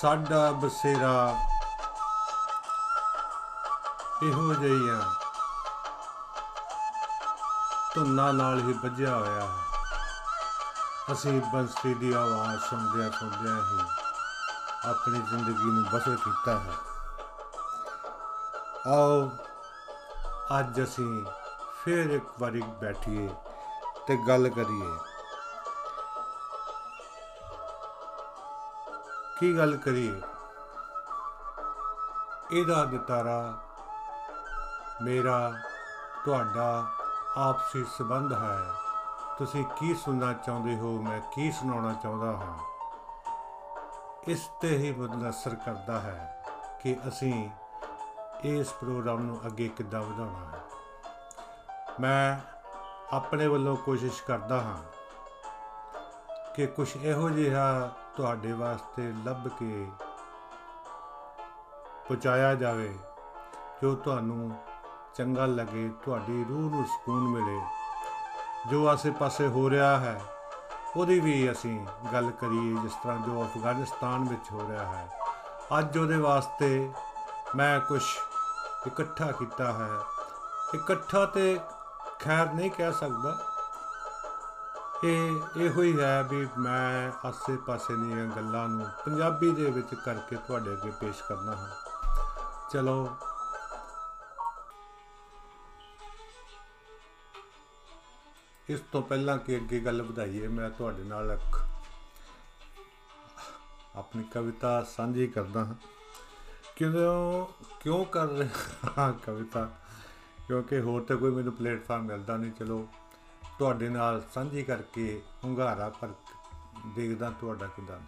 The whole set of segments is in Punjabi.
ਸਾਡਾ ਬਸੇਰਾ ਇਹੋ ਜਿਹੀਆਂ ਧੁਨਾਂ ਨਾਲ ਹੀ ਵੱਜਿਆ ਹੋਇਆ ਹੈ। ਅਸੀਂ ਬੰਸਰੀ ਦੀ ਆਵਾਜ਼ ਸੁਣਦਿਆਂ ਸੁਣਦਿਆਂ ਹੀ ਆਪਣੀ ਜ਼ਿੰਦਗੀ ਨੂੰ ਬਸਰ ਕੀਤਾ ਹੈ। ਆਓ, ਅੱਜ ਅਸੀਂ ਫਿਰ ਇੱਕ ਵਾਰੀ ਬੈਠੀਏ ਤੇ ਗੱਲ ਕਰੀਏ। ਕੀ ਗੱਲ ਕਰੀਏ ਇਹਦਾ ਨਿਤਾਰਾ ਮੇਰਾ, ਤੁਹਾਡਾ ਆਪਸੀ ਸਬੰਧ ਹੈ। ਤੁਸੀਂ ਕੀ ਸੁਣਨਾ ਚਾਹੁੰਦੇ ਹੋ? ਮੈਂ ਕੀ ਸੁਣਾਉਣਾ ਚਾਹੁੰਦਾ ਹਾਂ? ਇਸ ਤੇ ਹੀ ਮੁਨਸਰ ਕਰਦਾ ਹੈ ਕਿ ਅਸੀਂ ਇਸ ਪ੍ਰੋਗਰਾਮ ਨੂੰ ਅੱਗੇ ਕਿੱਦਾਂ ਵਧਾਉਣਾ ਹੈ। ਮੈਂ ਆਪਣੇ ਵੱਲੋਂ ਕੋਸ਼ਿਸ਼ ਕਰਦਾ ਹਾਂ ਕਿ ਕੁਝ ਇਹੋ ਜਿਹਾ ਤੁਹਾਡੇ ਵਾਸਤੇ ਲੱਭ ਕੇ ਪਹੁੰਚਾਇਆ ਜਾਵੇ, ਜੋ ਤੁਹਾਨੂੰ ਚੰਗਾ ਲੱਗੇ, ਤੁਹਾਡੀ ਰੂਹ ਨੂੰ ਸਕੂਨ ਮਿਲੇ। ਜੋ ਆਸੇ-ਪਾਸੇ ਹੋ ਰਿਹਾ ਹੈ, ਉਹਦੀ ਵੀ ਅਸੀਂ ਗੱਲ ਕਰੀਏ, ਜਿਸ ਤਰ੍ਹਾਂ ਜੋ ਅਫਗਾਨਿਸਤਾਨ ਵਿੱਚ ਹੋ ਰਿਹਾ ਹੈ। ਅੱਜ ਉਹਦੇ ਵਾਸਤੇ ਮੈਂ ਕੁਝ ਇਕੱਠਾ ਕੀਤਾ ਹੈ। ਇਕੱਠਾ ਤੇ ਖੈਰ ਨਹੀਂ ਕਹਿ ਸਕਦਾ। ਇਹ ਇਹੋ ਹੀ ਹੈ ਵੀ ਮੈਂ ਆਸੇ-ਪਾਸੇ ਦੀਆਂ ਗੱਲਾਂ ਨੂੰ ਪੰਜਾਬੀ ਦੇ ਵਿੱਚ ਕਰਕੇ ਤੁਹਾਡੇ ਅੱਗੇ ਪੇਸ਼ ਕਰਨਾ ਹਾਂ। ਚਲੋ। ਇਸ ਤੋਂ ਪਹਿਲਾਂ ਕਿ ਅੱਗੇ ਗੱਲ ਵਧਾਈਏ, ਮੈਂ ਤੁਹਾਡੇ ਨਾਲ ਇੱਕ ਆਪਣੀ ਕਵਿਤਾ ਸਾਂਝੀ ਕਰਦਾ ਹਾਂ। ਕਿਉਂ ਕਿਉਂ ਕਰ ਰਿਹਾ? ਹਾਂ, ਕਵਿਤਾ। ਕਿਉਂਕਿ ਹੋਰ ਤਾਂ ਕੋਈ ਮੈਨੂੰ ਪਲੇਟਫਾਰਮ ਮਿਲਦਾ ਨਹੀਂ, ਚਲੋ। ਤੁਹਾਡੇ ਨਾਲ ਸਾਂਝੀ ਕਰਕੇ ਹੁੰਗਾਰਾ ਪਰ ਦੇਖਦਾ ਤੁਹਾਡਾ ਕਿਦਾਂ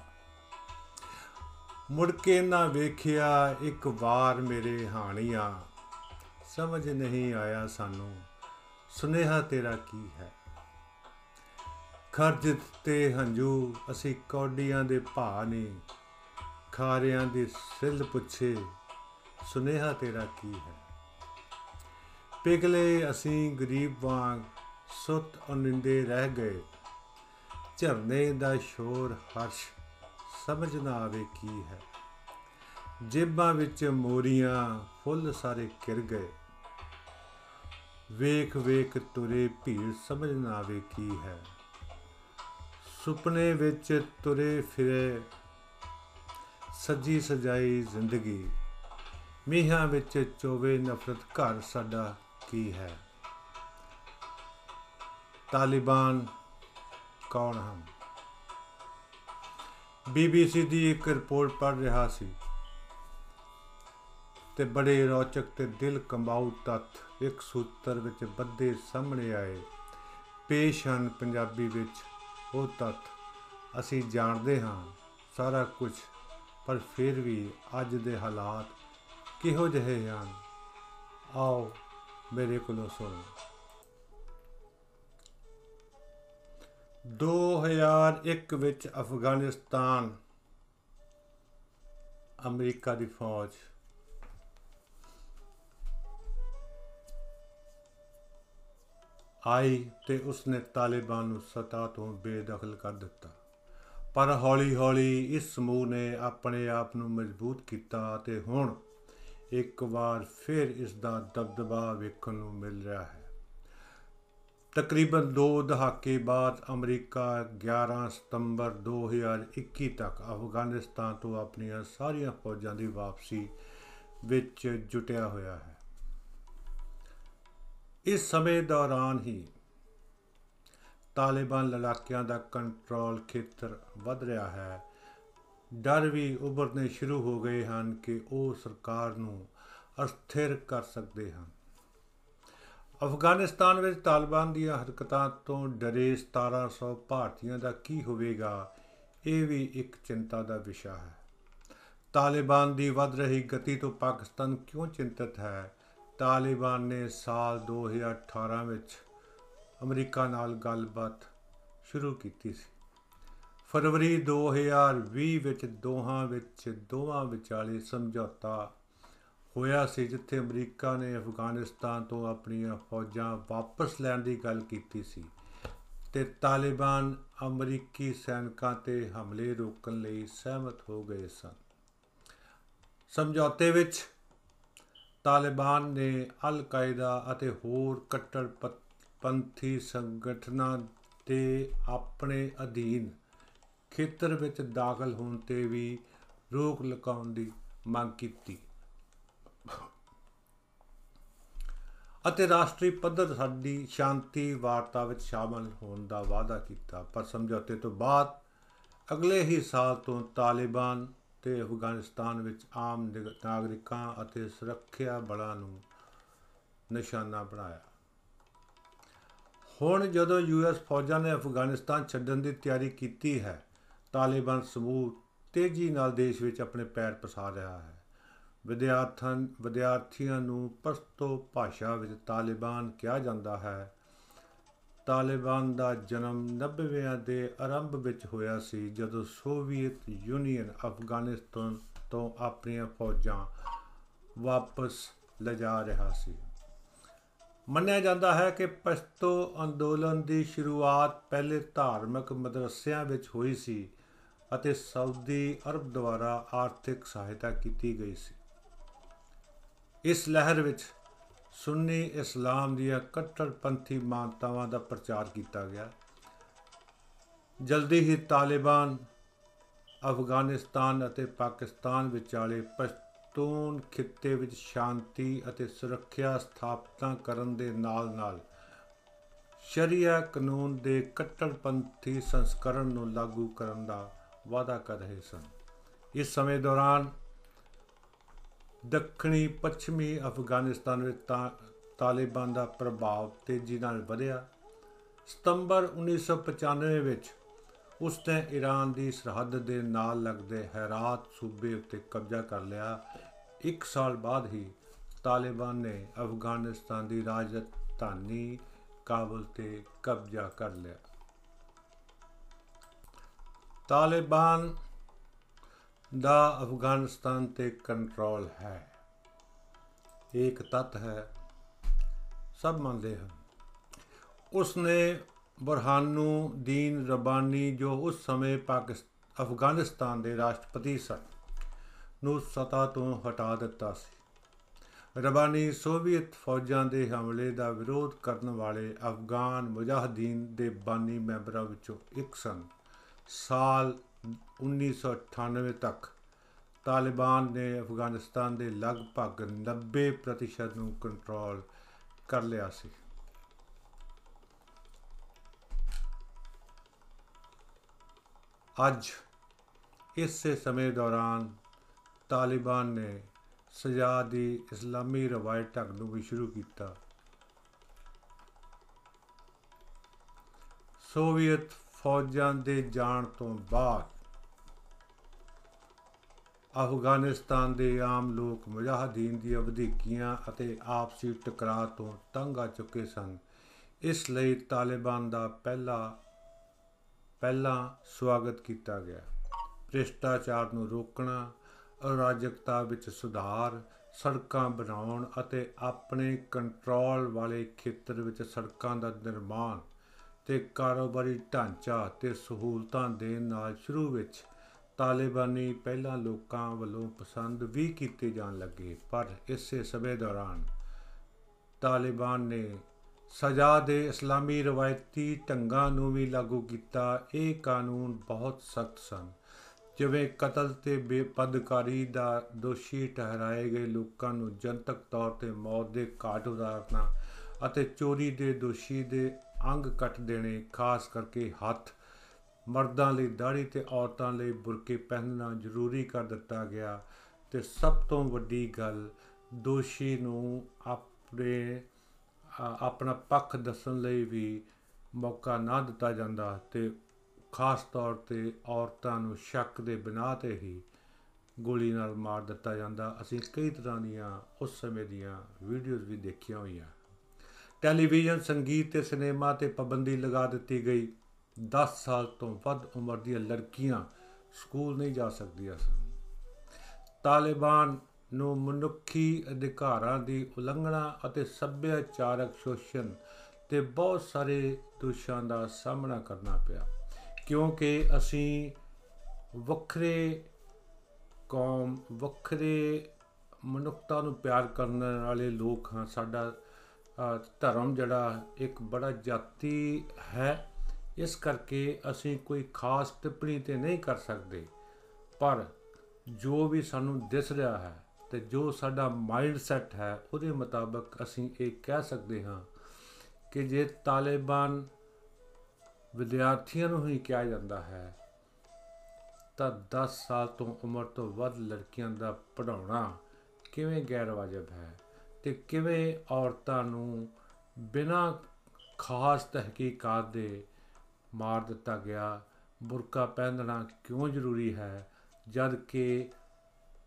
ਮੁੜ ਕੇ ਨਾ ਵੇਖਿਆ ਇੱਕ ਵਾਰ ਮੇਰੇ ਹਾਣੀਆਂ, ਸਮਝ ਨਹੀਂ ਆਇਆ ਸਾਨੂੰ, ਸੁਨੇਹਾ ਤੇਰਾ ਕੀ ਹੈ? ਖਰਜ ਤੇ ਹੰਝੂ, ਅਸੀਂ ਕੌਡੀਆਂ ਦੇ ਭਾ ਨੇ, ਖਾਰਿਆਂ ਦੀ ਸਿੱਲ ਪੁੱਛੇ, ਸੁਨੇਹਾ ਤੇਰਾ ਕੀ ਹੈ? ਪਿਗਲੇ ਅਸੀਂ ਗਰੀਬ ਵਾਂਗ ਸੁੱਤ ਅਨਿੰਦੇ ਰਹਿ ਗਏ। ਝਰਨੇ ਦਾ ਸ਼ੋਰ ਹਰਸ਼, ਸਮਝ ਨਾ ਆਵੇ ਕੀ ਹੈ। ਜੇਬਾਂ ਵਿੱਚ ਮੋਰੀਆਂ ਫੁੱਲ ਸਾਰੇ ਕਿਰ ਗਏ। ਵੇਖ ਵੇਖ ਤੁਰੇ ਭੀੜ, ਸਮਝ ਨਾ ਆਵੇ ਕੀ ਹੈ। ਸੁਪਨੇ ਵਿੱਚ ਤੁਰੇ ਫਿਰੇ, ਸੱਜੀ ਸਜਾਈ ਜ਼ਿੰਦਗੀ। ਮੀਹਾਂ ਵਿੱਚ ਚੋਵੇ ਨਫ਼ਰਤ ਘਰ ਸਾਡਾ ਕੀ ਹੈ। ਤਾਲਿਬਾਨ ਕੌਣ ਹਨ? ਬੀਬੀਸੀ ਦੀ ਇੱਕ ਰਿਪੋਰਟ ਪੜ੍ਹ ਰਿਹਾ ਸੀ ਤੇ ਬੜੇ ਰੌਚਕ ਤੇ ਦਿਲ ਕੰਬਾਊ ਤੱਥ ਇੱਕ ਸੂਤਰ ਵਿੱਚ ਬੱਧੇ ਸਾਹਮਣੇ ਆਏ। ਪੇਸ਼ ਹਨ ਪੰਜਾਬੀ ਵਿੱਚ ਉਹ ਤੱਥ, ਅਸੀਂ ਜਾਣਦੇ ਹਾਂ ਸਾਰਾ ਕੁਝ, ਪਰ ਫਿਰ ਵੀ ਅੱਜ ਦੇ ਹਾਲਾਤ ਕਿਹੋ ਜਿਹੇ ਹਨ? ਆਓ ਮੇਰੇ ਕੋਲੋਂ ਸੁਣੋ। 2001 ਵਿੱਚ ਅਫਗਾਨਿਸਤਾਨ ਅਮਰੀਕਾ ਦੀ ਫੌਜ। ਆਈ ਤੇ ਉਸਨੇ ਤਾਲਿਬਾਨ ਨੂੰ ਸਤਾ ਤੋਂ ਬੇਦਖਲ ਕਰ ਦਿੱਤਾ। ਪਰ ਹੌਲੀ-ਹੌਲੀ ਇਸ ਸਮੂਹ ਨੇ ਆਪਣੇ ਆਪ ਨੂੰ ਮਜ਼ਬੂਤ ਕੀਤਾ ਤੇ ਹੁਣ ਇੱਕ ਵਾਰ ਫਿਰ ਇਸ ਦਾ ਦਬਦਬਾ ਵੇਖਣ ਨੂੰ ਮਿਲ ਰਿਹਾ ਹੈ। ਤਕਰੀਬਨ 2 ਦਹਾਕੇ ਬਾਅਦ ਅਮਰੀਕਾ 11 ਸਤੰਬਰ 2021 ਤੱਕ ਅਫਗਾਨਿਸਤਾਨ ਤੋਂ ਆਪਣੀਆਂ ਸਾਰੀਆਂ ਫੌਜਾਂ ਦੀ ਵਾਪਸੀ ਵਿੱਚ ਜੁਟਿਆ ਹੋਇਆ ਹੈ। ਇਸ ਸਮੇਂ ਦੌਰਾਨ ਹੀ ਤਾਲਿਬਾਨ ਲੜਾਕਿਆਂ ਦਾ ਕੰਟਰੋਲ ਖੇਤਰ ਵੱਧ ਰਿਹਾ ਹੈ। ਡਰ ਵੀ ਉਭਰਨੇ ਸ਼ੁਰੂ ਹੋ ਗਏ ਹਨ ਕਿ ਉਹ ਸਰਕਾਰ ਨੂੰ ਅਸਥਿਰ ਕਰ ਸਕਦੇ ਹਨ। ਅਫਗਾਨਿਸਤਾਨ ਵਿੱਚ ਤਾਲਿਬਾਨ ਦੀਆਂ ਹਰਕਤਾਂ ਤੋਂ ਡਰੇ 1700 ਭਾਰਤੀਆਂ ਦਾ ਕੀ ਹੋਵੇਗਾ, ਇਹ ਵੀ ਇੱਕ ਚਿੰਤਾ ਦਾ ਵਿਸ਼ਾ ਹੈ। ਤਾਲਿਬਾਨ ਦੀ ਵੱਧ ਰਹੀ ਗਤੀ ਤੋਂ ਪਾਕਿਸਤਾਨ ਕਿਉਂ ਚਿੰਤਤ ਹੈ? ਤਾਲਿਬਾਨ ਨੇ ਸਾਲ 2018 ਵਿੱਚ ਅਮਰੀਕਾ ਨਾਲ ਗੱਲਬਾਤ ਸ਼ੁਰੂ ਕੀਤੀ ਸੀ। ਫਰਵਰੀ 2020 ਵਿੱਚ ਦੋਹਾਂ ਵਿੱਚ, ਦੋਵਾਂ ਵਿਚਾਲੇ ਸਮਝੌਤਾ ਹੋਇਆ ਸੀ ਜਿੱਥੇ ਅਮਰੀਕਾ ਨੇ ਅਫਗਾਨਿਸਤਾਨ ਤੋਂ ਆਪਣੀਆਂ ਫੌਜਾਂ ਵਾਪਸ ਲੈਣ ਦੀ ਗੱਲ ਕੀਤੀ ਸੀ ਤੇ ਤਾਲਿਬਾਨ ਅਮਰੀਕੀ ਸੈਨਿਕਾਂ ਤੇ ਹਮਲੇ ਰੋਕਣ ਲਈ ਸਹਿਮਤ ਹੋ ਗਏ ਸਨ। ਸਮਝੌਤੇ ਵਿੱਚ ਤਾਲਿਬਾਨ ਨੇ ਅਲ ਕਾਇਦਾ ਅਤੇ ਹੋਰ ਕੱਟੜਪੰਥੀ ਸੰਗਠਨਾਂ ਦੇ ਆਪਣੇ ਅਧੀਨ ਖੇਤਰ ਵਿੱਚ ਦਾਖਲ ਹੋਣ ਤੇ ਵੀ ਰੋਕ ਲਗਾਉਣ ਦੀ ਮੰਗ ਕੀਤੀ। ਅਤੇ ਰਾਸ਼ਟਰੀ ਪੱਧਰ ਸਾਡੀ ਸ਼ਾਂਤੀ, ਵਾਰਤਾ ਵਿੱਚ ਸ਼ਾਮਲ ਹੋਣ ਦਾ ਵਾਅਦਾ ਕੀਤਾ। ਪਰ ਸਮਝੌਤੇ ਤੋਂ ਬਾਅਦ ਅਗਲੇ ਹੀ ਸਾਲ ਤੋਂ ਤਾਲਿਬਾਨ ਤੇ ਅਫਗਾਨਿਸਤਾਨ ਵਿੱਚ ਆਮ ਨਾਗਰਿਕਾਂ ਅਤੇ ਸੁਰੱਖਿਆ ਬਲਾਂ ਨੂੰ ਨਿਸ਼ਾਨਾ ਬਣਾਇਆ। ਹੁਣ ਜਦੋਂ ਯੂਐਸ ਫੌਜਾਂ ਨੇ ਅਫਗਾਨਿਸਤਾਨ ਛੱਡਣ ਦੀ ਤਿਆਰੀ ਕੀਤੀ ਹੈ, ਤਾਲਿਬਾਨ ਸਮੂਹ ਤੇਜ਼ੀ ਨਾਲ ਦੇਸ਼ ਵਿੱਚ ਆਪਣੇ ਪੈਰ ਪਸਾਰ ਰਿਹਾ ਹੈ। ਵਿਦਿਆਰਥੀਆਂ ਵਿਦਿਆਰਥੀਆਂ ਨੂੰ ਪਸ਼ਤੋ ਭਾਸ਼ਾ ਵਿੱਚ ਤਾਲਿਬਾਨ ਕਿਹਾ ਜਾਂਦਾ ਹੈ। ਤਾਲਿਬਾਨ ਦਾ ਜਨਮ 90ਵਿਆਂ ਦੇ ਆਰੰਭ ਵਿੱਚ ਹੋਇਆ ਸੀ, ਜਦੋਂ ਸੋਵੀਅਤ ਯੂਨੀਅਨ ਅਫਗਾਨਿਸਤਾਨ ਤੋਂ ਆਪਣੀਆਂ ਫੌਜਾਂ ਵਾਪਸ ਲਿਜਾ ਰਿਹਾ ਸੀ। ਮੰਨਿਆ ਜਾਂਦਾ ਹੈ ਕਿ ਪਸ਼ਤੋ ਅੰਦੋਲਨ ਦੀ ਸ਼ੁਰੂਆਤ ਪਹਿਲੇ ਧਾਰਮਿਕ ਮਦਰਸਿਆਂ ਵਿੱਚ ਹੋਈ ਸੀ ਅਤੇ ਸਾਊਦੀ ਅਰਬ ਦੁਆਰਾ ਆਰਥਿਕ ਸਹਾਇਤਾ ਕੀਤੀ ਗਈ ਸੀ। ਇਸ ਲਹਿਰ ਵਿੱਚ ਸੁੰਨੀ ਇਸਲਾਮ ਦੀਆਂ ਕੱਟੜਪੰਥੀ ਮਾਨਤਾਵਾਂ ਦਾ ਪ੍ਰਚਾਰ ਕੀਤਾ ਗਿਆ। ਜਲਦੀ ਹੀ ਤਾਲਿਬਾਨ ਅਫਗਾਨਿਸਤਾਨ ਅਤੇ ਪਾਕਿਸਤਾਨ ਵਿਚਾਲੇ ਪਸ਼ਤੂਨ ਖਿੱਤੇ ਵਿੱਚ ਸ਼ਾਂਤੀ ਅਤੇ ਸੁਰੱਖਿਆ ਸਥਾਪਨਾ ਕਰਨ ਦੇ ਨਾਲ-ਨਾਲ ਸ਼ਰੀਆ ਕਾਨੂੰਨ ਦੇ ਕੱਟੜਪੰਥੀ ਸੰਸਕਰਣ ਨੂੰ ਲਾਗੂ ਕਰਨ ਦਾ ਵਾਅਦਾ ਕਰ ਰਹੇ ਸਨ। ਇਸ ਸਮੇਂ ਦੌਰਾਨ ਦੱਖਣੀ ਪੱਛਮੀ ਅਫਗਾਨਿਸਤਾਨ ਵਿੱਚ ਤਾਲਿਬਾਨ ਦਾ ਪ੍ਰਭਾਵ ਤੇਜ਼ੀ ਨਾਲ ਵਧਿਆ। ਸਤੰਬਰ 1995 ਵਿੱਚ ਉਸ ਨੇ ਈਰਾਨ ਦੀ ਸਰਹੱਦ ਦੇ ਨਾਲ ਲੱਗਦੇ ਹੈਰਾਤ ਸੂਬੇ ਉੱਤੇ ਕਬਜ਼ਾ ਕਰ ਲਿਆ। ਇੱਕ ਸਾਲ ਬਾਅਦ ਹੀ ਤਾਲਿਬਾਨ ਨੇ ਅਫਗਾਨਿਸਤਾਨ ਦੀ ਰਾਜਧਾਨੀ ਕਾਬਲ ਤੇ ਕਬਜ਼ਾ ਕਰ ਲਿਆ। ਤਾਲਿਬਾਨ ਦਾ ਅਫਗਾਨਿਸਤਾਨ ਤੇ ਕੰਟਰੋਲ ਹੈ। ਇੱਕ ਤੱਤ ਹੈ। ਸਭ ਮੰਨਦੇ ਹਨ। ਉਸ ਨੇ ਬਰਹਾਨੂ ਦੀਨ ਰਬਾਨੀ ਜੋ ਉਸ ਸਮੇਂ ਪਾਕਿਸਤਾਨ ਅਫਗਾਨਿਸਤਾਨ ਦੇ ਰਾਸ਼ਟਰਪਤੀ ਸਨ, ਨੂੰ ਸਤਾ ਤੋਂ ਹਟਾ ਦਿੱਤਾ ਸੀ। ਰਬਾਨੀ ਸੋਵੀਅਤ ਫੌਜਾਂ ਦੇ ਹਮਲੇ ਦਾ ਵਿਰੋਧ ਕਰਨ ਵਾਲੇ ਅਫਗਾਨ ਮੁਜਾਹਿਦੀਨ ਦੇ ਬਾਨੀ ਮੈਂਬਰਾਂ ਵਿੱਚੋਂ ਇੱਕ ਸਨ। ਸਾਲ 1998 ਤੱਕ ਤਾਲਿਬਾਨ ਨੇ ਅਫਗਾਨਿਸਤਾਨ ਦੇ ਲਗਭਗ 90% ਨੂੰ ਕੰਟਰੋਲ ਕਰ ਲਿਆ ਸੀ। ਅੱਜ ਇਸੇ ਸਮੇਂ ਦੌਰਾਨ ਤਾਲਿਬਾਨ ਨੇ ਸਜ਼ਾ ਦੀ ਇਸਲਾਮੀ ਰਵਾਇਤ ਢੰਗ ਨੂੰ ਵੀ ਸ਼ੁਰੂ ਕੀਤਾ। ਸੋਵੀਅਤ ਫੌਜਾਂ ਦੇ ਜਾਣ ਤੋਂ ਬਾਅਦ ਅਫਗਾਨਿਸਤਾਨ ਦੇ ਆਮ ਲੋਕ ਮੁਜਾਹਿਦੀਨ ਦੀਆਂ ਵਧੀਕੀਆਂ ਅਤੇ ਆਪਸੀ ਟਕਰਾਅ ਤੋਂ ਤੰਗ ਆ ਚੁੱਕੇ ਸਨ। ਇਸ ਲਈ ਤਾਲਿਬਾਨ ਦਾ ਪਹਿਲਾ ਪਹਿਲਾ ਸਵਾਗਤ ਕੀਤਾ ਗਿਆ। ਭ੍ਰਿਸ਼ਟਾਚਾਰ ਨੂੰ ਰੋਕਣਾ, ਅਰਾਜਕਤਾ ਵਿੱਚ ਸੁਧਾਰ, ਸੜਕਾਂ ਬਣਾਉਣ ਅਤੇ ਆਪਣੇ ਕੰਟਰੋਲ ਵਾਲੇ ਖੇਤਰ ਵਿੱਚ ਸੜਕਾਂ ਦਾ ਨਿਰਮਾਣ ਤੇ ਕਾਰੋਬਾਰੀ ਢਾਂਚਾ ਤੇ ਸਹੂਲਤਾਂ ਦੇਣ ਨਾਲ ਸ਼ੁਰੂ ਵਿੱਚ ਤਾਲਿਬਾਨੀ ਪਹਿਲਾਂ ਲੋਕਾਂ ਵੱਲੋਂ ਪਸੰਦ ਵੀ ਕੀਤੇ ਜਾਣ ਲੱਗੇ, ਪਰ ਇਸੇ ਸਮੇਂ ਦੌਰਾਨ ਤਾਲਿਬਾਨ ਨੇ ਸਜ਼ਾ ਦੇ ਇਸਲਾਮੀ ਰਵਾਇਤੀ ਢੰਗਾਂ ਨੂੰ ਵੀ ਲਾਗੂ ਕੀਤਾ। ਇਹ ਕਾਨੂੰਨ ਬਹੁਤ ਸਖਤ ਸਨ, ਜਿਵੇਂ ਕਤਲ ਤੇ ਬੇਪਦਕਾਰੀ ਦਾ ਦੋਸ਼ੀ ਠਹਿਰਾਏ ਗਏ ਲੋਕਾਂ ਨੂੰ ਜਨਤਕ ਤੌਰ ਤੇ ਮੌਤ ਦੇ ਘਾਟ ਉਤਾਰਨਾ ਅਤੇ ਚੋਰੀ ਦੇ ਦੋਸ਼ੀ ਦੇ ਅੰਗ ਕੱਟ ਦੇਣੇ, ਖਾਸ ਕਰਕੇ ਹੱਥ ਮਰਦਾਂ ਲਈ ਦਾੜੀ ਤੇ ਔਰਤਾਂ ਲਈ ਬੁਰਕੇ ਪਹਿਨਣਾ ਜ਼ਰੂਰੀ ਕਰ ਦਿੱਤਾ ਗਿਆ ਤੇ ਸਭ ਤੋਂ ਵੱਡੀ ਗੱਲ ਦੋਸ਼ੀ ਨੂੰ ਆਪਣੇ ਆਪਣਾ ਪੱਖ ਦੱਸਣ ਲਈ ਵੀ ਮੌਕਾ ਨਾ ਦਿੱਤਾ ਜਾਂਦਾ ਤੇ ਖਾਸ ਤੌਰ ਤੇ ਔਰਤਾਂ ਨੂੰ ਸ਼ੱਕ ਦੇ ਬਿਨਾ ਤੇ ਹੀ ਗੋਲੀ ਨਾਲ ਮਾਰ ਦਿੱਤਾ ਜਾਂਦਾ। ਅਸੀਂ ਕਈ ਤਰ੍ਹਾਂ ਦੀਆਂ ਉਸ ਸਮੇਂ ਦੀਆਂ ਵੀਡੀਓਜ਼ ਵੀ ਦੇਖੀਆਂ ਹੋਈਆਂ। ਟੈਲੀਵਿਜ਼ਨ, ਸੰਗੀਤ ਤੇ ਸਿਨੇਮਾ ਤੇ ਪਾਬੰਦੀ ਲਗਾ ਦਿੱਤੀ ਗਈ। 10 ਸਾਲ ਤੋਂ ਵੱਧ ਉਮਰ ਦੀਆਂ ਲੜਕੀਆਂ ਸਕੂਲ ਨਹੀਂ ਜਾ ਸਕਦੀਆਂ ਸਨ। ਤਾਲਿਬਾਨ ਨੂੰ ਮਨੁੱਖੀ ਅਧਿਕਾਰਾਂ ਦੀ ਉਲੰਘਣਾ ਅਤੇ ਸੱਭਿਆਚਾਰਕ ਸ਼ੋਸ਼ਣ ਤੇ ਬਹੁਤ ਸਾਰੇ ਦੋਸ਼ਾਂ ਦਾ ਸਾਹਮਣਾ ਕਰਨਾ ਪਿਆ, ਕਿਉਂਕਿ ਅਸੀਂ ਵੱਖਰੇ ਕੌਮ, ਵੱਖਰੇ ਮਨੁੱਖਤਾ ਨੂੰ ਪਿਆਰ ਕਰਨ ਵਾਲੇ ਲੋਕ ਹਾਂ। ਸਾਡਾ ਧਰਮ ਜਿਹੜਾ ਇੱਕ ਬੜਾ ਜਾਤੀ ਹੈ ਇਸ ਕਰਕੇ ਅਸੀਂ ਕੋਈ ਖਾਸ ਟਿੱਪਣੀ ਤੇ ਨਹੀਂ ਕਰ ਸਕਦੇ। ਪਰ ਜੋ ਵੀ ਸਾਨੂੰ ਦਿਸ ਰਿਹਾ ਹੈ ਤੇ ਜੋ ਸਾਡਾ ਮਾਈਂਡ ਸੈਟ ਹੈ, ਉਹਦੇ ਮੁਤਾਬਕ ਅਸੀਂ ਇਹ ਕਹਿ ਸਕਦੇ ਹਾਂ ਕਿ ਜੇ ਤਾਲਿਬਾਨ ਵਿਦਿਆਰਥੀਆਂ ਨੂੰ ਹੀ ਕਿਹਾ ਜਾਂਦਾ ਹੈ, ਤਾਂ 10 ਸਾਲ ਤੋਂ ਉਮਰ ਤੋਂ ਵੱਧ ਲੜਕੀਆਂ ਦਾ ਪੜਾਉਣਾ ਕਿਵੇਂ ਗੈਰ ਵਾਜਬ ਹੈ ਤੇ ਕਿਵੇਂ ਔਰਤਾਂ ਨੂੰ ਬਿਨਾਂ ਖਾਸ ਤਹਿਕੀਕਾਤ ਦੇ ਮਾਰ ਦਿੱਤਾ ਗਿਆ। ਬੁਰਕਾ ਪਹਿਨਣਾ ਕਿਉਂ ਜ਼ਰੂਰੀ ਹੈ? ਜਦ ਕਿ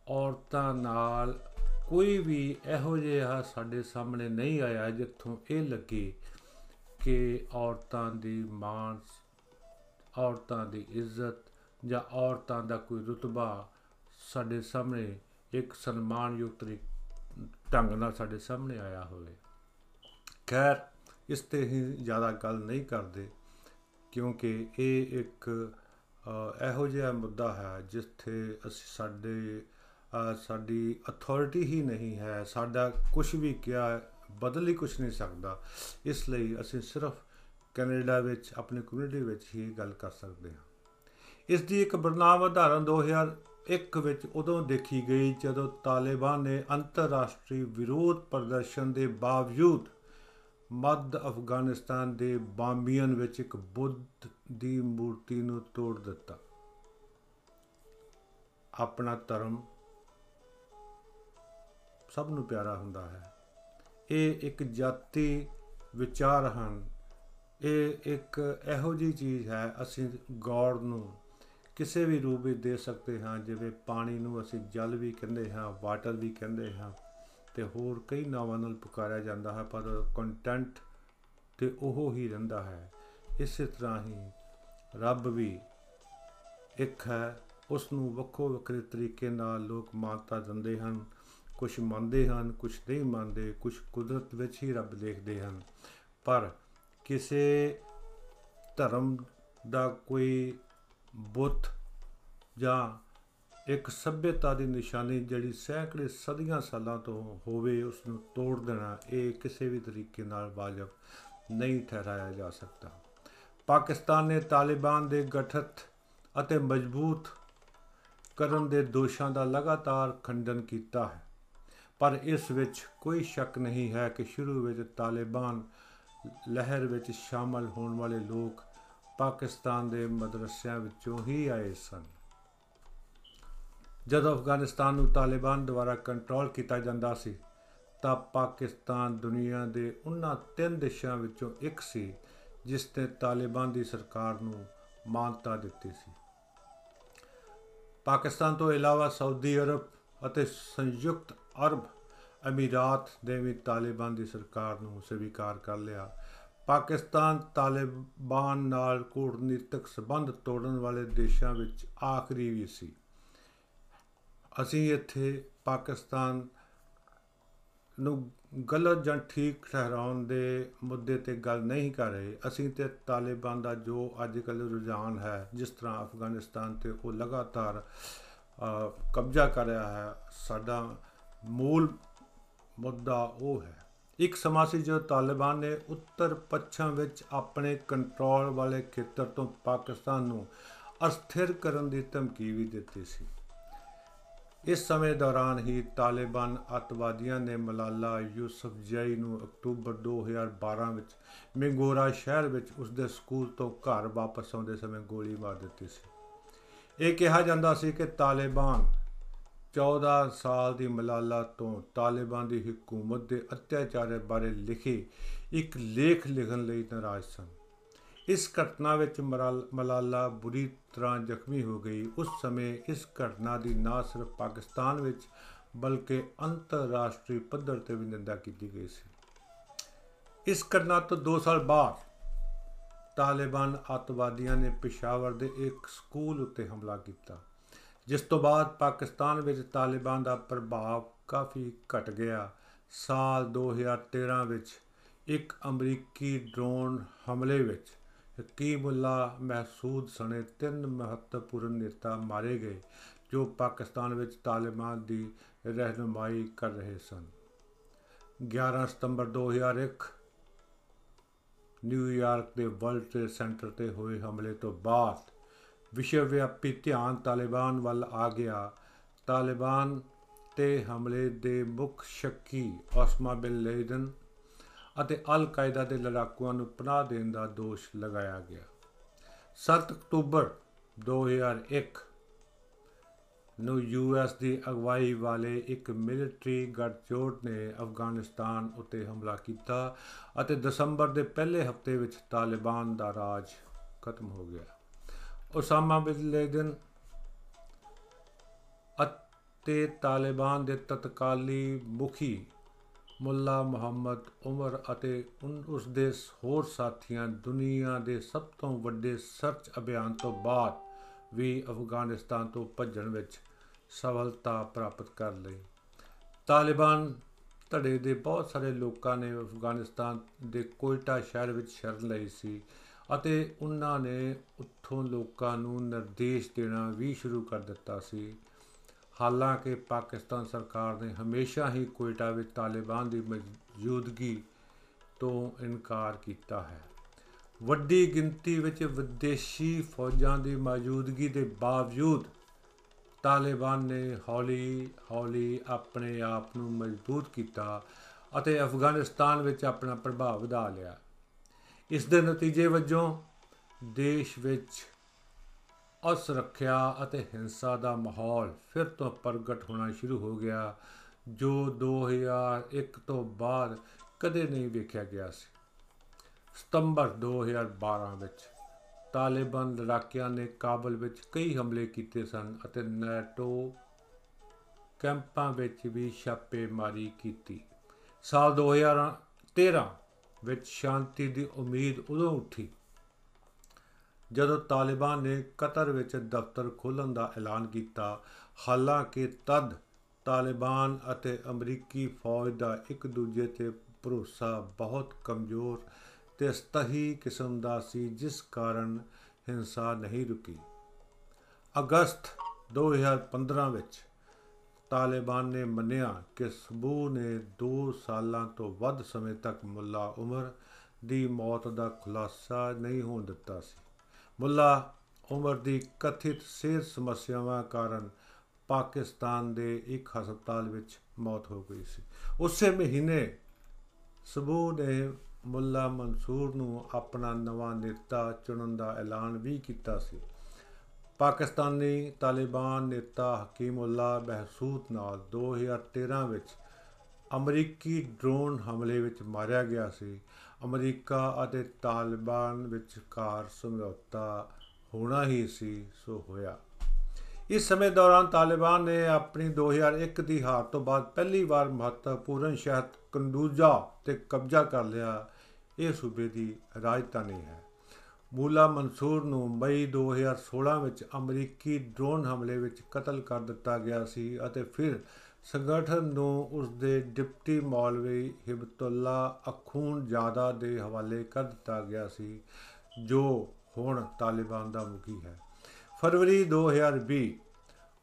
ਔਰਤਾਂ ਨਾਲ ਕੋਈ ਵੀ ਇਹੋ ਜਿਹਾ ਸਾਡੇ ਸਾਹਮਣੇ ਨਹੀਂ ਆਇਆ ਜਿੱਥੋਂ ਇਹ ਲੱਗੇ ਕਿ ਔਰਤਾਂ ਦੀ ਮਾਨ ਔਰਤਾਂ ਦੀ ਇੱਜ਼ਤ ਜਾਂ ਔਰਤਾਂ ਦਾ ਕੋਈ ਰਤਬਾ ਸਾਡੇ ਸਾਹਮਣੇ ਇੱਕ ਸਨਮਾਨਯੁਕਤ ਢੰਗ ਨਾਲ ਸਾਡੇ ਸਾਹਮਣੇ ਆਇਆ ਹੋਵੇ। ਖੈਰ, ਇਸ ਤੇ ਹੀ ਜ਼ਿਆਦਾ ਗੱਲ ਨਹੀਂ ਕਰਦੇ। ਕਿਉਂਕਿ ਇਹ ਇੱਕ ਇਹੋ ਜਿਹਾ ਮੁੱਦਾ ਹੈ ਜਿੱਥੇ ਅਸੀਂ ਸਾਡੇ ਸਾਡੀ ਅਥਾਰਟੀ ਹੀ ਨਹੀਂ ਹੈ, ਸਾਡਾ ਕੁਝ ਵੀ ਕਿਹਾ ਬਦਲ ਹੀ ਕੁਝ ਨਹੀਂ ਸਕਦਾ। ਇਸ ਲਈ ਅਸੀਂ ਸਿਰਫ ਕੈਨੇਡਾ ਵਿੱਚ, ਆਪਣੀ ਕਮਿਊਨਿਟੀ ਵਿੱਚ ਹੀ ਗੱਲ ਕਰ ਸਕਦੇ ਹਾਂ। ਇਸ ਦੀ ਇੱਕ ਬਰਨਾਮ ਉਦਾਹਰਨ 2001 ਵਿੱਚ ਉਦੋਂ ਦੇਖੀ ਗਈ ਜਦੋਂ ਤਾਲਿਬਾਨ ਨੇ ਅੰਤਰਰਾਸ਼ਟਰੀ ਵਿਰੋਧ ਪ੍ਰਦਰਸ਼ਨ ਦੇ ਬਾਵਜੂਦ ਮੱਧ ਅਫਗਾਨਿਸਤਾਨ ਦੇ ਬਾਂਬੀਅਨ ਵਿੱਚ ਇੱਕ ਬੁੱਧ ਦੀ ਮੂਰਤੀ ਨੂੰ ਤੋੜ ਦਿੱਤਾ। ਆਪਣਾ ਧਰਮ ਸਭ ਨੂੰ ਪਿਆਰਾ ਹੁੰਦਾ ਹੈ। ਇਹ ਇੱਕ ਜਾਤੀ ਵਿਚਾਰ ਹਨ। ਇਹ ਇੱਕ ਇਹੋ ਜੀ ਚੀਜ਼ ਹੈ, ਅਸੀਂ ਗੌਡ ਨੂੰ ਕਿਸੇ ਵੀ ਰੂਪ ਵਿੱਚ ਦੇ ਸਕਦੇ ਹਾਂ, ਜਿਵੇਂ ਪਾਣੀ ਨੂੰ ਅਸੀਂ ਜਲ ਵੀ ਕਹਿੰਦੇ ਹਾਂ, ਵਾਟਰ ਵੀ ਕਹਿੰਦੇ ਹਾਂ। ਤੇ ਹੋਰ ਕਈ ਨਾਵਾਂ ਨਾਲ ਪੁਕਾਰਿਆ ਜਾਂਦਾ ਹੈ, ਪਰ ਕੰਟੈਂਟ ਤੇ ਉਹ ਹੀ ਰਹਿੰਦਾ ਹੈ। ਇਸੇ ਤਰ੍ਹਾਂ ਹੀ ਰੱਬ ਵੀ ਇੱਕ ਹੈ ਉਸ ਨੂੰ ਵੱਖੋ ਵੱਖਰੇ ਤਰੀਕੇ ਨਾਲ ਲੋਕ ਮਾਨਤਾ ਦਿੰਦੇ ਹਨ। ਕੁਝ ਮੰਨਦੇ ਹਨ ਕੁਝ ਨਹੀਂ ਮੰਨਦੇ ਕੁਝ ਕੁਦਰਤ ਵਿੱਚ ਹੀ ਰੱਬ ਦੇਖਦੇ ਹਨ। ਪਰ ਕਿਸੇ ਧਰਮ ਦਾ ਕੋਈ ਬੁੱਤ ਜਾਂ ਇੱਕ ਸਭਿਅਤਾ ਦੀ ਨਿਸ਼ਾਨੀ ਜਿਹੜੀ ਸੈਂਕੜੇ ਸਦੀਆਂ ਸਾਲਾਂ ਤੋਂ ਹੋਵੇ, ਉਸ ਨੂੰ ਤੋੜ ਦੇਣਾ ਇਹ ਕਿਸੇ ਵੀ ਤਰੀਕੇ ਨਾਲ ਵਾਜਬ ਨਹੀਂ ਠਹਿਰਾਇਆ ਜਾ ਸਕਦਾ। ਪਾਕਿਸਤਾਨ ਨੇ ਤਾਲਿਬਾਨ ਦੇ ਗਠਤ ਅਤੇ ਮਜ਼ਬੂਤ ਕਰਨ ਦੇ ਦੋਸ਼ਾਂ ਦਾ ਲਗਾਤਾਰ ਖੰਡਨ ਕੀਤਾ ਹੈ। ਪਰ ਇਸ ਵਿੱਚ ਕੋਈ ਸ਼ੱਕ ਨਹੀਂ ਹੈ ਕਿ ਸ਼ੁਰੂ ਵਿੱਚ ਤਾਲਿਬਾਨ ਲਹਿਰ ਵਿੱਚ ਸ਼ਾਮਲ ਹੋਣ ਵਾਲੇ ਲੋਕ ਪਾਕਿਸਤਾਨ ਦੇ ਮਦਰਸਿਆਂ ਵਿੱਚੋਂ ਹੀ ਆਏ ਸਨ। ਜਦੋਂ ਅਫਗਾਨਿਸਤਾਨ ਨੂੰ ਤਾਲਿਬਾਨ ਦੁਆਰਾ ਕੰਟਰੋਲ ਕੀਤਾ ਜਾਂਦਾ ਸੀ, ਤਾਂ ਪਾਕਿਸਤਾਨ ਦੁਨੀਆ ਦੇ ਉਹਨਾਂ ਤਿੰਨ ਦੇਸ਼ਾਂ ਵਿੱਚੋਂ ਇੱਕ ਸੀ, ਜਿਸ ਨੇ ਤਾਲਿਬਾਨ ਦੀ ਸਰਕਾਰ ਨੂੰ ਮਾਨਤਾ ਦਿੱਤੀ ਸੀ। ਪਾਕਿਸਤਾਨ ਤੋਂ ਇਲਾਵਾ ਸਾਊਦੀ ਅਰਬ ਅਤੇ ਸੰਯੁਕਤ ਅਰਬ ਅਮੀਰਾਤ ਨੇ ਵੀ ਤਾਲਿਬਾਨ ਦੀ ਸਰਕਾਰ ਨੂੰ ਸਵੀਕਾਰ ਕਰ ਲਿਆ। ਪਾਕਿਸਤਾਨ ਤਾਲਿਬਾਨ ਨਾਲ ਕੂਟਨੀਤਿਕ ਸਬੰਧ ਤੋੜਨ ਵਾਲੇ ਦੇਸ਼ਾਂ ਵਿੱਚ ਆਖਰੀ ਵੀ ਸੀ। ਅਸੀਂ ਇੱਥੇ ਪਾਕਿਸਤਾਨ ਨੂੰ ਗਲਤ ਜਾਂ ਠੀਕ ਠਹਿਰਾਉਣ ਦੇ ਮੁੱਦੇ ਤੇ ਗੱਲ ਨਹੀਂ ਕਰ ਰਹੇ। ਅਸੀਂ ਤੇ ਤਾਲਿਬਾਨ ਦਾ ਜੋ ਅੱਜ ਕੱਲ ਰੁਝਾਨ ਹੈ, ਜਿਸ ਤਰ੍ਹਾਂ ਅਫਗਾਨਿਸਤਾਨ ਤੇ ਉਹ ਲਗਾਤਾਰ ਕਬਜ਼ਾ ਕਰ ਰਿਹਾ ਹੈ, ਸਾਡਾ ਮੂਲ ਮੁੱਦਾ ਉਹ ਹੈ। ਇੱਕ ਸਮਾਂ ਸੀ ਜਦੋਂ ਤਾਲਿਬਾਨ ਨੇ ਉੱਤਰ ਪੱਛਮ ਵਿੱਚ ਆਪਣੇ ਕੰਟਰੋਲ ਵਾਲੇ ਖੇਤਰ ਤੋਂ ਪਾਕਿਸਤਾਨ ਨੂੰ ਅਸਥਿਰ ਕਰਨ ਦੀ ਧਮਕੀ ਵੀ ਦਿੱਤੀ ਸੀ। ਇਸ ਸਮੇਂ ਦੌਰਾਨ ਹੀ ਤਾਲਿਬਾਨ ਅਤਵਾਦੀਆਂ ਨੇ ਮਲਾਲਾ ਯੂਸਫ ਜਈ ਨੂੰ ਅਕਤੂਬਰ 2012 ਵਿੱਚ ਮਿੰਗੋਰਾ ਸ਼ਹਿਰ ਵਿੱਚ ਉਸਦੇ ਸਕੂਲ ਤੋਂ ਘਰ ਵਾਪਸ ਆਉਂਦੇ ਸਮੇਂ ਗੋਲੀ ਮਾਰ ਦਿੱਤੀ ਸੀ। ਇਹ ਕਿਹਾ ਜਾਂਦਾ ਸੀ ਕਿ ਤਾਲਿਬਾਨ 14 ਸਾਲ ਦੀ ਮਲਾਲਾ ਤੋਂ ਤਾਲਿਬਾਨ ਦੀ ਹਕੂਮਤ ਦੇ ਅਤਿਆਚਾਰ ਬਾਰੇ ਲਿਖੇ ਇੱਕ ਲੇਖ ਲਿਖਣ ਲਈ ਨਾਰਾਜ਼ ਸਨ। ਇਸ ਘਟਨਾ ਵਿੱਚ ਮਲਾਲਾ ਬੁਰੀ ਤਰ੍ਹਾਂ ਜ਼ਖਮੀ ਹੋ ਗਈ। ਉਸ ਸਮੇਂ ਇਸ ਘਟਨਾ ਦੀ ਨਾ ਸਿਰਫ ਪਾਕਿਸਤਾਨ ਵਿੱਚ ਬਲਕਿ ਅੰਤਰਰਾਸ਼ਟਰੀ ਪੱਧਰ ਤੇ ਵੀ ਨਿੰਦਾ ਕੀਤੀ ਗਈ ਸੀ। ਇਸ ਘਟਨਾ ਤੋਂ 2 ਸਾਲ ਬਾਅਦ ਤਾਲਿਬਾਨ ਅਤਵਾਦੀਆਂ ਨੇ ਪਿਸ਼ਾਵਰ ਦੇ ਇੱਕ ਸਕੂਲ ਉੱਤੇ ਹਮਲਾ ਕੀਤਾ, ਜਿਸ ਤੋਂ ਬਾਅਦ ਪਾਕਿਸਤਾਨ ਵਿੱਚ ਤਾਲਿਬਾਨ ਦਾ ਪ੍ਰਭਾਵ ਕਾਫੀ ਘਟ ਗਿਆ। ਸਾਲ 2013 ਵਿੱਚ ਇੱਕ ਅਮਰੀਕੀ ਡਰੋਨ ਹਮਲੇ ਵਿੱਚ ਹਕੀਮੁੱਲਾ ਮਹਿਸੂਦ ਸਣੇ ਤਿੰਨ ਮਹੱਤਵਪੂਰਨ ਨੇਤਾ ਮਾਰੇ ਗਏ, ਜੋ ਪਾਕਿਸਤਾਨ ਵਿੱਚ ਤਾਲਿਬਾਨ ਦੀ ਰਹਿਨੁਮਾਈ ਕਰ ਰਹੇ ਸਨ? 11 ਸਤੰਬਰ 2001 ਨਿਊਯਾਰਕ ਦੇ ਵਰਲਡ ਟ੍ਰੇਡ ਸੈਂਟਰ ਤੇ ਹੋਏ ਹਮਲੇ ਤੋਂ ਬਾਅਦ ਵਿਸ਼ਵ ਵਿਆਪੀ ਧਿਆਨ ਤਾਲਿਬਾਨ ਵੱਲ ਆ ਗਿਆ। ਤਾਲਿਬਾਨ ਤੇ ਹਮਲੇ ਦੇ ਮੁੱਖ ਸ਼ੱਕੀ ਔਸਮਾ ਬਿਨ ਲੇਡਨ ਅਤੇ ਅਲ ਕਾਇਦਾ ਦੇ ਲੜਾਕੂਆਂ ਨੂੰ ਪਨਾਹ ਦੇਣ ਦਾ ਦੋਸ਼ ਲਗਾਇਆ ਗਿਆ। 7 ਅਕਤੂਬਰ 2001 ਨੂੰ ਯੂਐਸ ਦੀ ਅਗਵਾਈ ਵਾਲੇ ਇੱਕ ਮਿਲਟਰੀ ਗੱਠਜੋੜ ਨੇ ਅਫਗਾਨਿਸਤਾਨ ਉੱਤੇ ਹਮਲਾ ਕੀਤਾ ਅਤੇ ਦਸੰਬਰ ਦੇ ਪਹਿਲੇ ਹਫ਼ਤੇ ਵਿੱਚ ਤਾਲਿਬਾਨ ਦਾ ਰਾਜ ਖਤਮ ਹੋ ਗਿਆ। ਉਸਾਮਾ ਬਿਨ ਲੇਡਨ ਅਤੇ ਤਾਲਿਬਾਨ ਦੇ ਤਤਕਾਲੀ ਮੁਖੀ ਮੁੱਲਾ ਮੁਹੰਮਦ ਉਮਰ ਅਤੇ ਉਸ ਦੇ ਹੋਰ ਸਾਥੀਆਂ ਦੁਨੀਆ ਦੇ ਸਭ ਤੋਂ ਵੱਡੇ ਸਰਚ ਅਭਿਆਨ ਤੋਂ ਬਾਅਦ ਵੀ ਅਫਗਾਨਿਸਤਾਨ ਤੋਂ ਭੱਜਣ ਵਿੱਚ ਸਫਲਤਾ ਪ੍ਰਾਪਤ ਕਰ ਲਈ। ਤਾਲਿਬਾਨ ਧੜੇ ਦੇ ਬਹੁਤ ਸਾਰੇ ਲੋਕਾਂ ਨੇ ਅਫਗਾਨਿਸਤਾਨ ਦੇ ਕੋਇਟਾ ਸ਼ਹਿਰ ਵਿੱਚ ਸ਼ਰਨ ਲਈ ਸੀ ਅਤੇ ਉਹਨਾਂ ਨੇ ਉੱਥੋਂ ਲੋਕਾਂ ਨੂੰ ਨਿਰਦੇਸ਼ ਦੇਣਾ ਵੀ ਸ਼ੁਰੂ ਕਰ ਦਿੱਤਾ ਸੀ। ਹਾਲਾਂਕਿ ਪਾਕਿਸਤਾਨ ਸਰਕਾਰ ਨੇ ਹਮੇਸ਼ਾ ਹੀ ਕੋਇਟਾ ਵਿੱਚ ਤਾਲਿਬਾਨ ਦੀ ਮੌਜੂਦਗੀ ਤੋਂ ਇਨਕਾਰ ਕੀਤਾ ਹੈ। ਵੱਡੀ ਗਿਣਤੀ ਵਿੱਚ ਵਿਦੇਸ਼ੀ ਫੌਜਾਂ ਦੀ ਮੌਜੂਦਗੀ ਦੇ ਬਾਵਜੂਦ ਤਾਲਿਬਾਨ ਨੇ ਹੌਲੀ-ਹੌਲੀ ਆਪਣੇ ਆਪ ਨੂੰ ਮਜ਼ਬੂਤ ਕੀਤਾ ਅਤੇ ਅਫਗਾਨਿਸਤਾਨ ਵਿੱਚ ਆਪਣਾ ਪ੍ਰਭਾਵ ਵਧਾ ਲਿਆ। ਇਸ ਦੇ ਨਤੀਜੇ ਵਜੋਂ ਦੇਸ਼ ਵਿੱਚ ਅਸੁਰੱਖਿਆ ਅਤੇ ਹਿੰਸਾ ਦਾ ਮਾਹੌਲ ਫਿਰ ਤੋਂ ਪ੍ਰਗਟ ਹੋਣਾ ਸ਼ੁਰੂ ਹੋ ਗਿਆ, ਜੋ 2001 ਤੋਂ ਬਾਅਦ ਕਦੇ ਨਹੀਂ ਵੇਖਿਆ ਗਿਆ ਸੀ। ਸਤੰਬਰ 2012 ਵਿੱਚ ਤਾਲਿਬਾਨ ਲੜਾਕਿਆਂ ਨੇ ਕਾਬਲ ਵਿੱਚ ਕਈ ਹਮਲੇ ਕੀਤੇ ਸਨ ਅਤੇ ਨੈਟੋ ਕੈਂਪਾਂ ਵਿੱਚ ਵੀ ਛਾਪੇਮਾਰੀ ਕੀਤੀ। ਸਾਲ 2013 ਵਿੱਚ ਸ਼ਾਂਤੀ ਦੀ ਉਮੀਦ ਉਦੋਂ ਉੱਠੀ ਜਦੋਂ ਤਾਲਿਬਾਨ ਨੇ ਕਤਰ ਵਿੱਚ ਦਫ਼ਤਰ ਖੋਲ੍ਹਣ ਦਾ ਐਲਾਨ ਕੀਤਾ, ਹਾਲਾਂਕਿ ਤਦ ਤਾਲਿਬਾਨ ਅਤੇ ਅਮਰੀਕੀ ਫੌਜ ਦਾ ਇੱਕ ਦੂਜੇ ਤੇ ਭਰੋਸਾ ਬਹੁਤ ਕਮਜ਼ੋਰ ਤੇ ਸਤਹੀ ਕਿਸਮ ਦਾ ਸੀ, ਜਿਸ ਕਾਰਨ ਹਿੰਸਾ ਨਹੀਂ ਰੁਕੀ। ਅਗਸਤ 2015 ਵਿੱਚ ਤਾਲਿਬਾਨ ਨੇ ਮੰਨਿਆ ਕਿ ਸਬੂ ਨੇ 2 ਸਾਲਾਂ ਤੋਂ ਵੱਧ ਸਮੇਂ ਤੱਕ ਮੁੱਲਾ ਉਮਰ ਦੀ ਮੌਤ ਦਾ ਖੁਲਾਸਾ ਨਹੀਂ ਹੋਣ ਦਿੱਤਾ ਸੀ। ਮੁੱਲਾ ਉਮਰ ਦੀ ਕਥਿਤ ਸਿਹਤ ਸਮੱਸਿਆਵਾਂ ਕਾਰਨ ਪਾਕਿਸਤਾਨ ਦੇ ਇੱਕ ਹਸਪਤਾਲ ਵਿੱਚ ਮੌਤ ਹੋ ਗਈ ਸੀ। ਉਸੇ ਮਹੀਨੇ ਸਬੂ ਨੇ ਮੁੱਲਾ ਮਨਸੂਰ ਨੂੰ ਆਪਣਾ ਨਵਾਂ ਨੇਤਾ ਚੁਣਨ ਦਾ ਐਲਾਨ ਵੀ ਕੀਤਾ ਸੀ। ਪਾਕਿਸਤਾਨੀ ਤਾਲਿਬਾਨ ਨੇਤਾ ਹਕੀਮੁੱਲਾ ਬਹਿਸੂਤ ਨਾਲ 2013 ਵਿੱਚ ਅਮਰੀਕੀ ਡਰੋਨ ਹਮਲੇ ਵਿੱਚ ਮਾਰਿਆ ਗਿਆ ਸੀ। ਅਮਰੀਕਾ ਅਤੇ ਤਾਲਿਬਾਨ ਵਿਚਕਾਰ ਸਮਝੌਤਾ ਹੋਣਾ ਹੀ ਸੀ, ਸੋ ਹੋਇਆ। ਇਸ ਸਮੇਂ ਦੌਰਾਨ ਤਾਲਿਬਾਨ ਨੇ ਆਪਣੀ 2001 ਦੀ ਹਾਰ ਤੋਂ ਬਾਅਦ ਪਹਿਲੀ ਵਾਰ ਮਹੱਤਵਪੂਰਨ ਸ਼ਹਿਰ ਕੰਦੂਜਾ ਤੇ ਕਬਜ਼ਾ ਕਰ ਲਿਆ। ਇਹ ਸੂਬੇ ਦੀ ਰਾਜਧਾਨੀ ਹੈ। ਮੂਲਾ ਮਨਸੂਰ ਨੂੰ ਮਈ 2016 ਵਿੱਚ ਅਮਰੀਕੀ ਡਰੋਨ ਹਮਲੇ ਵਿੱਚ ਕਤਲ ਕਰ ਦਿੱਤਾ ਗਿਆ ਸੀ ਅਤੇ ਫਿਰ ਸੰਗਠਨ ਨੂੰ ਉਸ ਦੇ ਡਿਪਟੀ ਮੌਲਵੀ ਹਿਬਤੁੱਲਾ ਅਖੂਨ ਜਾਦਾ ਦੇ ਹਵਾਲੇ ਕਰ ਦਿੱਤਾ ਗਿਆ ਸੀ, ਜੋ ਹੁਣ ਤਾਲਿਬਾਨ ਦਾ ਮੁਖੀ ਹੈ। ਫਰਵਰੀ 2020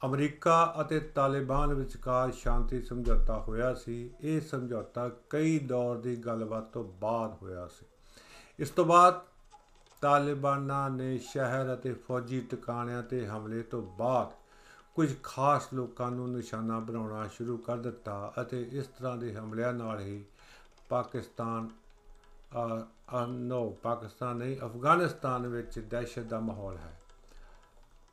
ਅਮਰੀਕਾ ਅਤੇ ਤਾਲਿਬਾਨ ਵਿਚਕਾਰ ਸ਼ਾਂਤੀ ਸਮਝੌਤਾ ਹੋਇਆ ਸੀ। ਇਹ ਸਮਝੌਤਾ ਕਈ ਦੌਰ ਦੀ ਗੱਲਬਾਤ ਤੋਂ ਬਾਅਦ ਹੋਇਆ ਸੀ। ਇਸ ਤੋਂ ਬਾਅਦ ਤਾਲਿਬਾਨਾਂ ਨੇ ਸ਼ਹਿਰ ਅਤੇ ਫੌਜੀ ਟਿਕਾਣਿਆਂ ਤੇ ਹਮਲੇ ਤੋਂ ਬਾਅਦ ਕੁਝ ਖਾਸ ਲੋਕਾਂ ਨੂੰ ਨਿਸ਼ਾਨਾ ਬਣਾਉਣਾ ਸ਼ੁਰੂ ਕਰ ਦਿੱਤਾ ਅਤੇ ਇਸ ਤਰ੍ਹਾਂ ਦੇ ਹਮਲਿਆਂ ਨਾਲ ਹੀ ਪਾਕਿਸਤਾਨ ਆ ਨੋ ਪਾਕਿਸਤਾਨ ਨਹੀਂ, ਅਫਗਾਨਿਸਤਾਨ ਵਿੱਚ ਦਹਿਸ਼ਤ ਦਾ ਮਾਹੌਲ ਹੈ।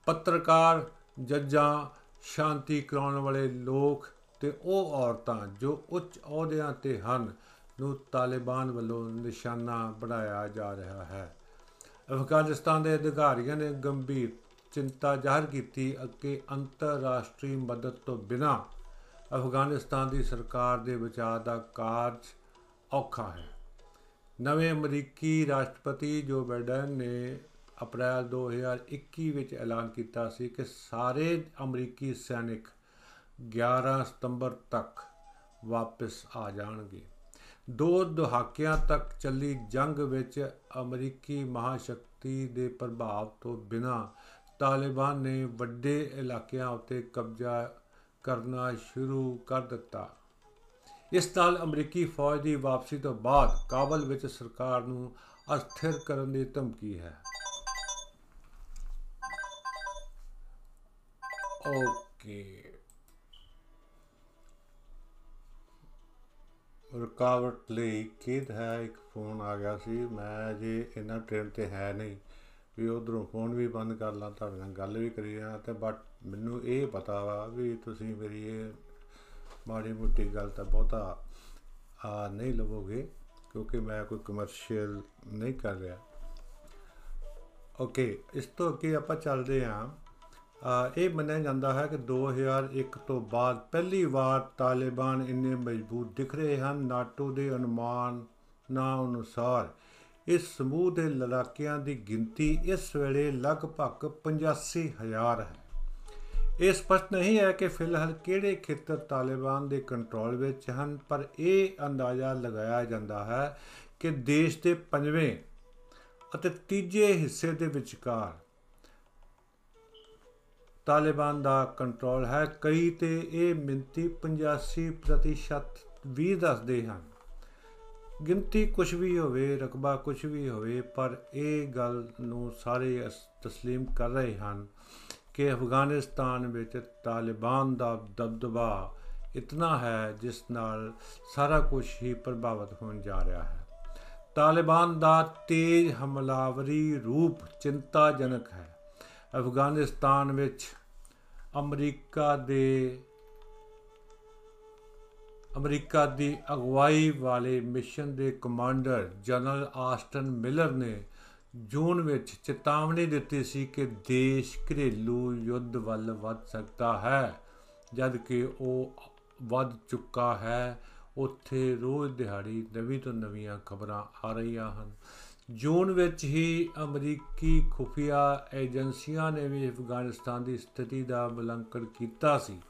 ਪੱਤਰਕਾਰ ਜੱਜਾਂ ਸ਼ਾਂਤੀ ਕਰਾਉਣ ਵਾਲੇ ਲੋਕ ਤੇ ਉਹ ਔਰਤਾਂ ਜੋ ਉੱਚ ਅਹੁਦਿਆਂ ਤੇ ਹਨ ਨੂੰ ਤਾਲਿਬਾਨ ਵੱਲੋਂ ਨਿਸ਼ਾਨਾ ਬਣਾਇਆ ਜਾ ਰਿਹਾ ਹੈ। ਅਫਗਾਨਿਸਤਾਨ ਦੇ ਅਧਿਕਾਰੀਆਂ ਨੇ ਗੰਭੀਰ ਚਿੰਤਾ ਜ਼ਾਹਰ ਕੀਤੀ ਕਿ ਅੰਤਰਰਾਸ਼ਟਰੀ ਮਦਦ ਤੋਂ ਬਿਨਾ ਅਫਗਾਨਿਸਤਾਨ ਦੀ ਸਰਕਾਰ ਦੇ ਬਚਾਅ ਦਾ ਕਾਰਜ ਔਖਾ ਹੈ। ਨਵੇਂ ਅਮਰੀਕੀ ਰਾਸ਼ਟਰਪਤੀ ਜੋ ਬਾਈਡਨ ਨੇ ਅਪ੍ਰੈਲ 2021 ਵਿੱਚ ਐਲਾਨ ਕੀਤਾ ਸੀ ਕਿ ਸਾਰੇ ਅਮਰੀਕੀ ਸੈਨਿਕ 11 ਸਤੰਬਰ ਤੱਕ ਵਾਪਸ ਆ ਜਾਣਗੇ। ਦੋ ਦਹਾਕਿਆਂ ਤੱਕ ਚੱਲੀ ਜੰਗ ਵਿੱਚ ਅਮਰੀਕੀ ਮਹਾਸ਼ਕਤੀ ਦੇ ਪ੍ਰਭਾਵ ਤੋਂ ਬਿਨਾ ਤਾਲਿਬਾਨ ਨੇ ਵੱਡੇ ਇਲਾਕਿਆਂ ਉੱਤੇ ਕਬਜ਼ਾ ਕਰਨਾ ਸ਼ੁਰੂ ਕਰ ਦਿੱਤਾ। ਇਸ ਨਾਲ ਅਮਰੀਕੀ ਫੌਜ ਦੀ ਵਾਪਸੀ ਤੋਂ ਬਾਅਦ ਕਾਬਲ ਵਿੱਚ ਸਰਕਾਰ ਨੂੰ ਅਸਥਿਰ ਕਰਨ ਦੀ ਧਮਕੀ ਹੈ। ਓਕੇ। ਰੁਕਾਵਟ ਲਈ ਖੇਦ ਹੈ, ਇੱਕ ਫੋਨ ਆ ਗਿਆ ਸੀ। ਮੈਂ ਜੇ ਇਹਨਾਂ ਟ੍ਰੇਨ ਤੇ ਹੈ ਨਹੀਂ। ਵੀ ਉਧਰੋਂ ਫੋਨ ਵੀ ਬੰਦ ਕਰ ਲਾਂ, ਤੁਹਾਡੇ ਨਾਲ ਗੱਲ ਵੀ ਕਰੀ ਆ ਤੇ ਬਟ ਮੈਨੂੰ ਇਹ ਪਤਾ ਵਾ ਵੀ ਤੁਸੀਂ ਮੇਰੀ ਇਹ ਮਾੜੀ ਮੋਟੀ ਗੱਲ ਤਾਂ ਬਹੁਤਾ ਆ ਨਹੀਂ ਲਵੋਗੇ ਕਿਉਂਕਿ ਮੈਂ ਕੋਈ ਕਮਰਸ਼ੀਅਲ ਨਹੀਂ ਕਰ ਰਿਹਾ। ਓਕੇ ਇਸ ਤੋਂ ਅੱਗੇ ਆਪਾਂ ਚੱਲਦੇ ਹਾਂ। ਇਹ ਮੰਨਿਆ ਜਾਂਦਾ ਹੈ ਕਿ 2001 ਤੋਂ ਬਾਅਦ ਪਹਿਲੀ ਵਾਰ ਤਾਲਿਬਾਨ ਇੰਨੇ ਮਜ਼ਬੂਤ ਦਿਖ ਰਹੇ ਹਨ। ਨਾਟੋ ਦੇ ਅਨੁਮਾਨ ਨਾ ਅਨੁਸਾਰ ਇਸ ਸਮੂਹ ਦੇ ਲੜਾਕਿਆਂ ਦੀ ਗਿਣਤੀ ਇਸ ਵੇਲੇ ਲਗਭਗ 85000 ਹੈ। ਇਹ ਸਪਸ਼ਟ ਨਹੀਂ ਹੈ ਕਿ ਫਿਲਹਾਲ ਕਿਹੜੇ ਖੇਤਰ ਤਾਲਿਬਾਨ ਦੇ ਕੰਟਰੋਲ ਵਿੱਚ ਹਨ, ਪਰ ਇਹ ਅੰਦਾਜ਼ਾ ਲਗਾਇਆ ਜਾਂਦਾ ਹੈ ਕਿ ਦੇਸ਼ ਦੇ ਪੰਜਵੇਂ ਅਤੇ ਤੀਜੇ ਹਿੱਸੇ ਦੇ ਵਿਚਕਾਰ ਤਾਲਿਬਾਨ ਦਾ ਕੰਟਰੋਲ ਹੈ। ਕਈ ਤੇ ਇਹ ਮਿੰਤੀ 85% ਵੀ ਦੱਸਦੇ ਹਨ। ਗਿਣਤੀ ਕੁਝ ਵੀ ਹੋਵੇ ਰਕਬਾ ਕੁਝ ਵੀ ਹੋਵੇ ਪਰ ਇਹ ਗੱਲ ਨੂੰ ਸਾਰੇ تسلیم ਕਰ ਰਹੇ ਹਨ ਕਿ ਅਫਗਾਨਿਸਤਾਨ ਵਿੱਚ ਤਾਲਿਬਾਨ ਦਾ ਦਬਦਬਾ ਇਤਨਾ ਹੈ ਜਿਸ ਨਾਲ ਸਾਰਾ ਕੁਝ ਹੀ ਪ੍ਰਭਾਵਿਤ ਹੋਣ ਜਾ ਰਿਹਾ ਹੈ ਤਾਲਿਬਾਨ ਦਾ ਤੇਜ਼ ਹਮਲਾਵਰੀ ਰੂਪ ਚਿੰਤਾਜਨਕ ਹੈ ਅਫਗਾਨਿਸਤਾਨ ਵਿੱਚ ਅਮਰੀਕਾ ਦੇ ਅਮਰੀਕਾ ਦੀ ਅਗਵਾਈ ਵਾਲੇ ਮਿਸ਼ਨ ਦੇ ਕਮਾਂਡਰ ਜਨਰਲ ਆਸਟਨ ਮਿਲਰ ਨੇ ਜੂਨ ਵਿੱਚ ਚੇਤਾਵਨੀ ਦਿੱਤੀ ਸੀ ਕਿ ਦੇਸ਼ ਘਰੇਲੂ ਯੁੱਧ ਵੱਲ ਵੱਧ ਸਕਦਾ ਹੈ ਜਦ ਕਿ ਉਹ ਵੱਧ ਚੁੱਕਾ ਹੈ। ਉੱਥੇ ਰੋਜ਼ ਦਿਹਾੜੀ ਨਵੀਂ ਤੋਂ ਨਵੀਆਂ ਖਬਰਾਂ ਆ ਰਹੀਆਂ ਹਨ। ਜੂਨ ਵਿੱਚ ਹੀ ਅਮਰੀਕੀ ਖੁਫੀਆ ਏਜੰਸੀਆਂ ਨੇ ਵੀ ਅਫਗਾਨਿਸਤਾਨ ਦੀ ਸਥਿਤੀ ਦਾ ਮੁਲਾਂਕਣ ਕੀਤਾ ਸੀ।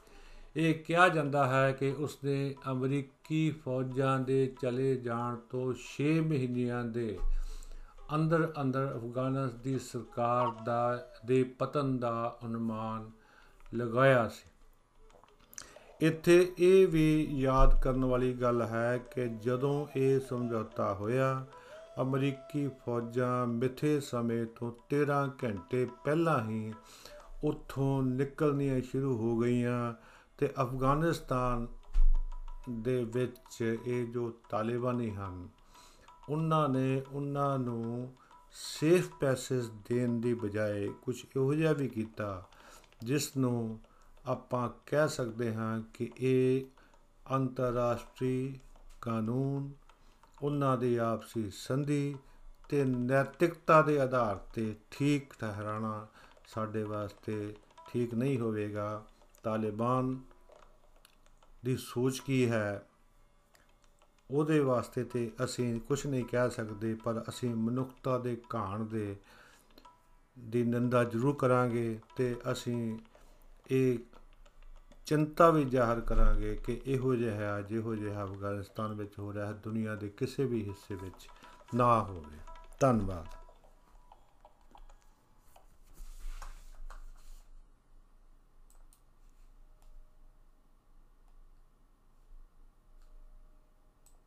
ਇਹ ਕਿਹਾ ਜਾਂਦਾ ਹੈ ਕਿ ਉਸਨੇ ਅਮਰੀਕੀ ਫੌਜਾਂ ਦੇ ਚਲੇ ਜਾਣ ਤੋਂ 6 ਮਹੀਨਿਆਂ ਦੇ ਅੰਦਰ ਅੰਦਰ ਅਫਗਾਨਿਸਤਾਨ ਦੀ ਸਰਕਾਰ ਦਾ, ਦੇ ਪਤਨ ਦਾ ਅਨੁਮਾਨ ਲਗਾਇਆ ਸੀ। ਇੱਥੇ ਇਹ ਵੀ ਯਾਦ ਕਰਨ ਵਾਲੀ ਗੱਲ ਹੈ ਕਿ ਜਦੋਂ ਇਹ ਸਮਝੌਤਾ ਹੋਇਆ, ਅਮਰੀਕੀ ਫੌਜਾਂ ਮਿੱਥੇ ਸਮੇਂ ਤੋਂ 13 ਘੰਟੇ ਪਹਿਲਾਂ ਹੀ ਉੱਥੋਂ ਨਿਕਲਣੀਆਂ ਸ਼ੁਰੂ ਹੋ ਗਈਆਂ ਤੇ ਅਫਗਾਨਿਸਤਾਨ ਦੇ ਵਿੱਚ ਇਹ ਜੋ ਤਾਲਿਬਾਨੀ ਹਨ, ਉਹਨਾਂ ਨੇ ਉਹਨਾਂ ਨੂੰ ਸੇਫ ਪੈਸੇਜ ਦੇਣ ਦੀ ਬਜਾਏ ਕੁਝ ਇਹੋ ਜਿਹਾ ਵੀ ਕੀਤਾ, ਜਿਸ ਨੂੰ ਆਪਾਂ ਕਹਿ ਸਕਦੇ ਹਾਂ ਕਿ ਇਹ ਅੰਤਰਰਾਸ਼ਟਰੀ ਕਾਨੂੰਨ, ਉਹਨਾਂ ਦੀ ਆਪਸੀ ਸੰਧੀ ਤੇ ਨੈਤਿਕਤਾ ਦੇ ਆਧਾਰ ਤੇ ਠੀਕ ਠਹਿਰਾਣਾ ਸਾਡੇ ਵਾਸਤੇ ਠੀਕ ਨਹੀਂ ਹੋਵੇਗਾ। ਤਾਲਿਬਾਨ ਦੀ ਸੋਚ ਕੀ ਹੈ? ਉਹਦੇ ਵਾਸਤੇ ਤੇ ਅਸੀਂ ਕੁਝ ਨਹੀਂ ਕਹਿ ਸਕਦੇ, ਪਰ ਅਸੀਂ ਮਨੁੱਖਤਾ ਦੇ ਘਾਣ ਦੇ, ਦੀ ਨਿੰਦਾ ਜ਼ਰੂਰ ਕਰਾਂਗੇ ਤੇ ਅਸੀਂ ਇਹ ਚਿੰਤਾ ਵੀ ਜ਼ਾਹਰ ਕਰਾਂਗੇ ਕਿ ਇਹੋ ਜਿਹਾ ਜਿਹੋ ਜਿਹਾ ਅਫਗਾਨਿਸਤਾਨ ਵਿੱਚ ਹੋ ਰਿਹਾ ਹੈ, ਦੁਨੀਆ ਦੇ ਕਿਸੇ ਵੀ ਹਿੱਸੇ ਵਿੱਚ ਨਾ ਹੋਵੇ। ਧੰਨਵਾਦ।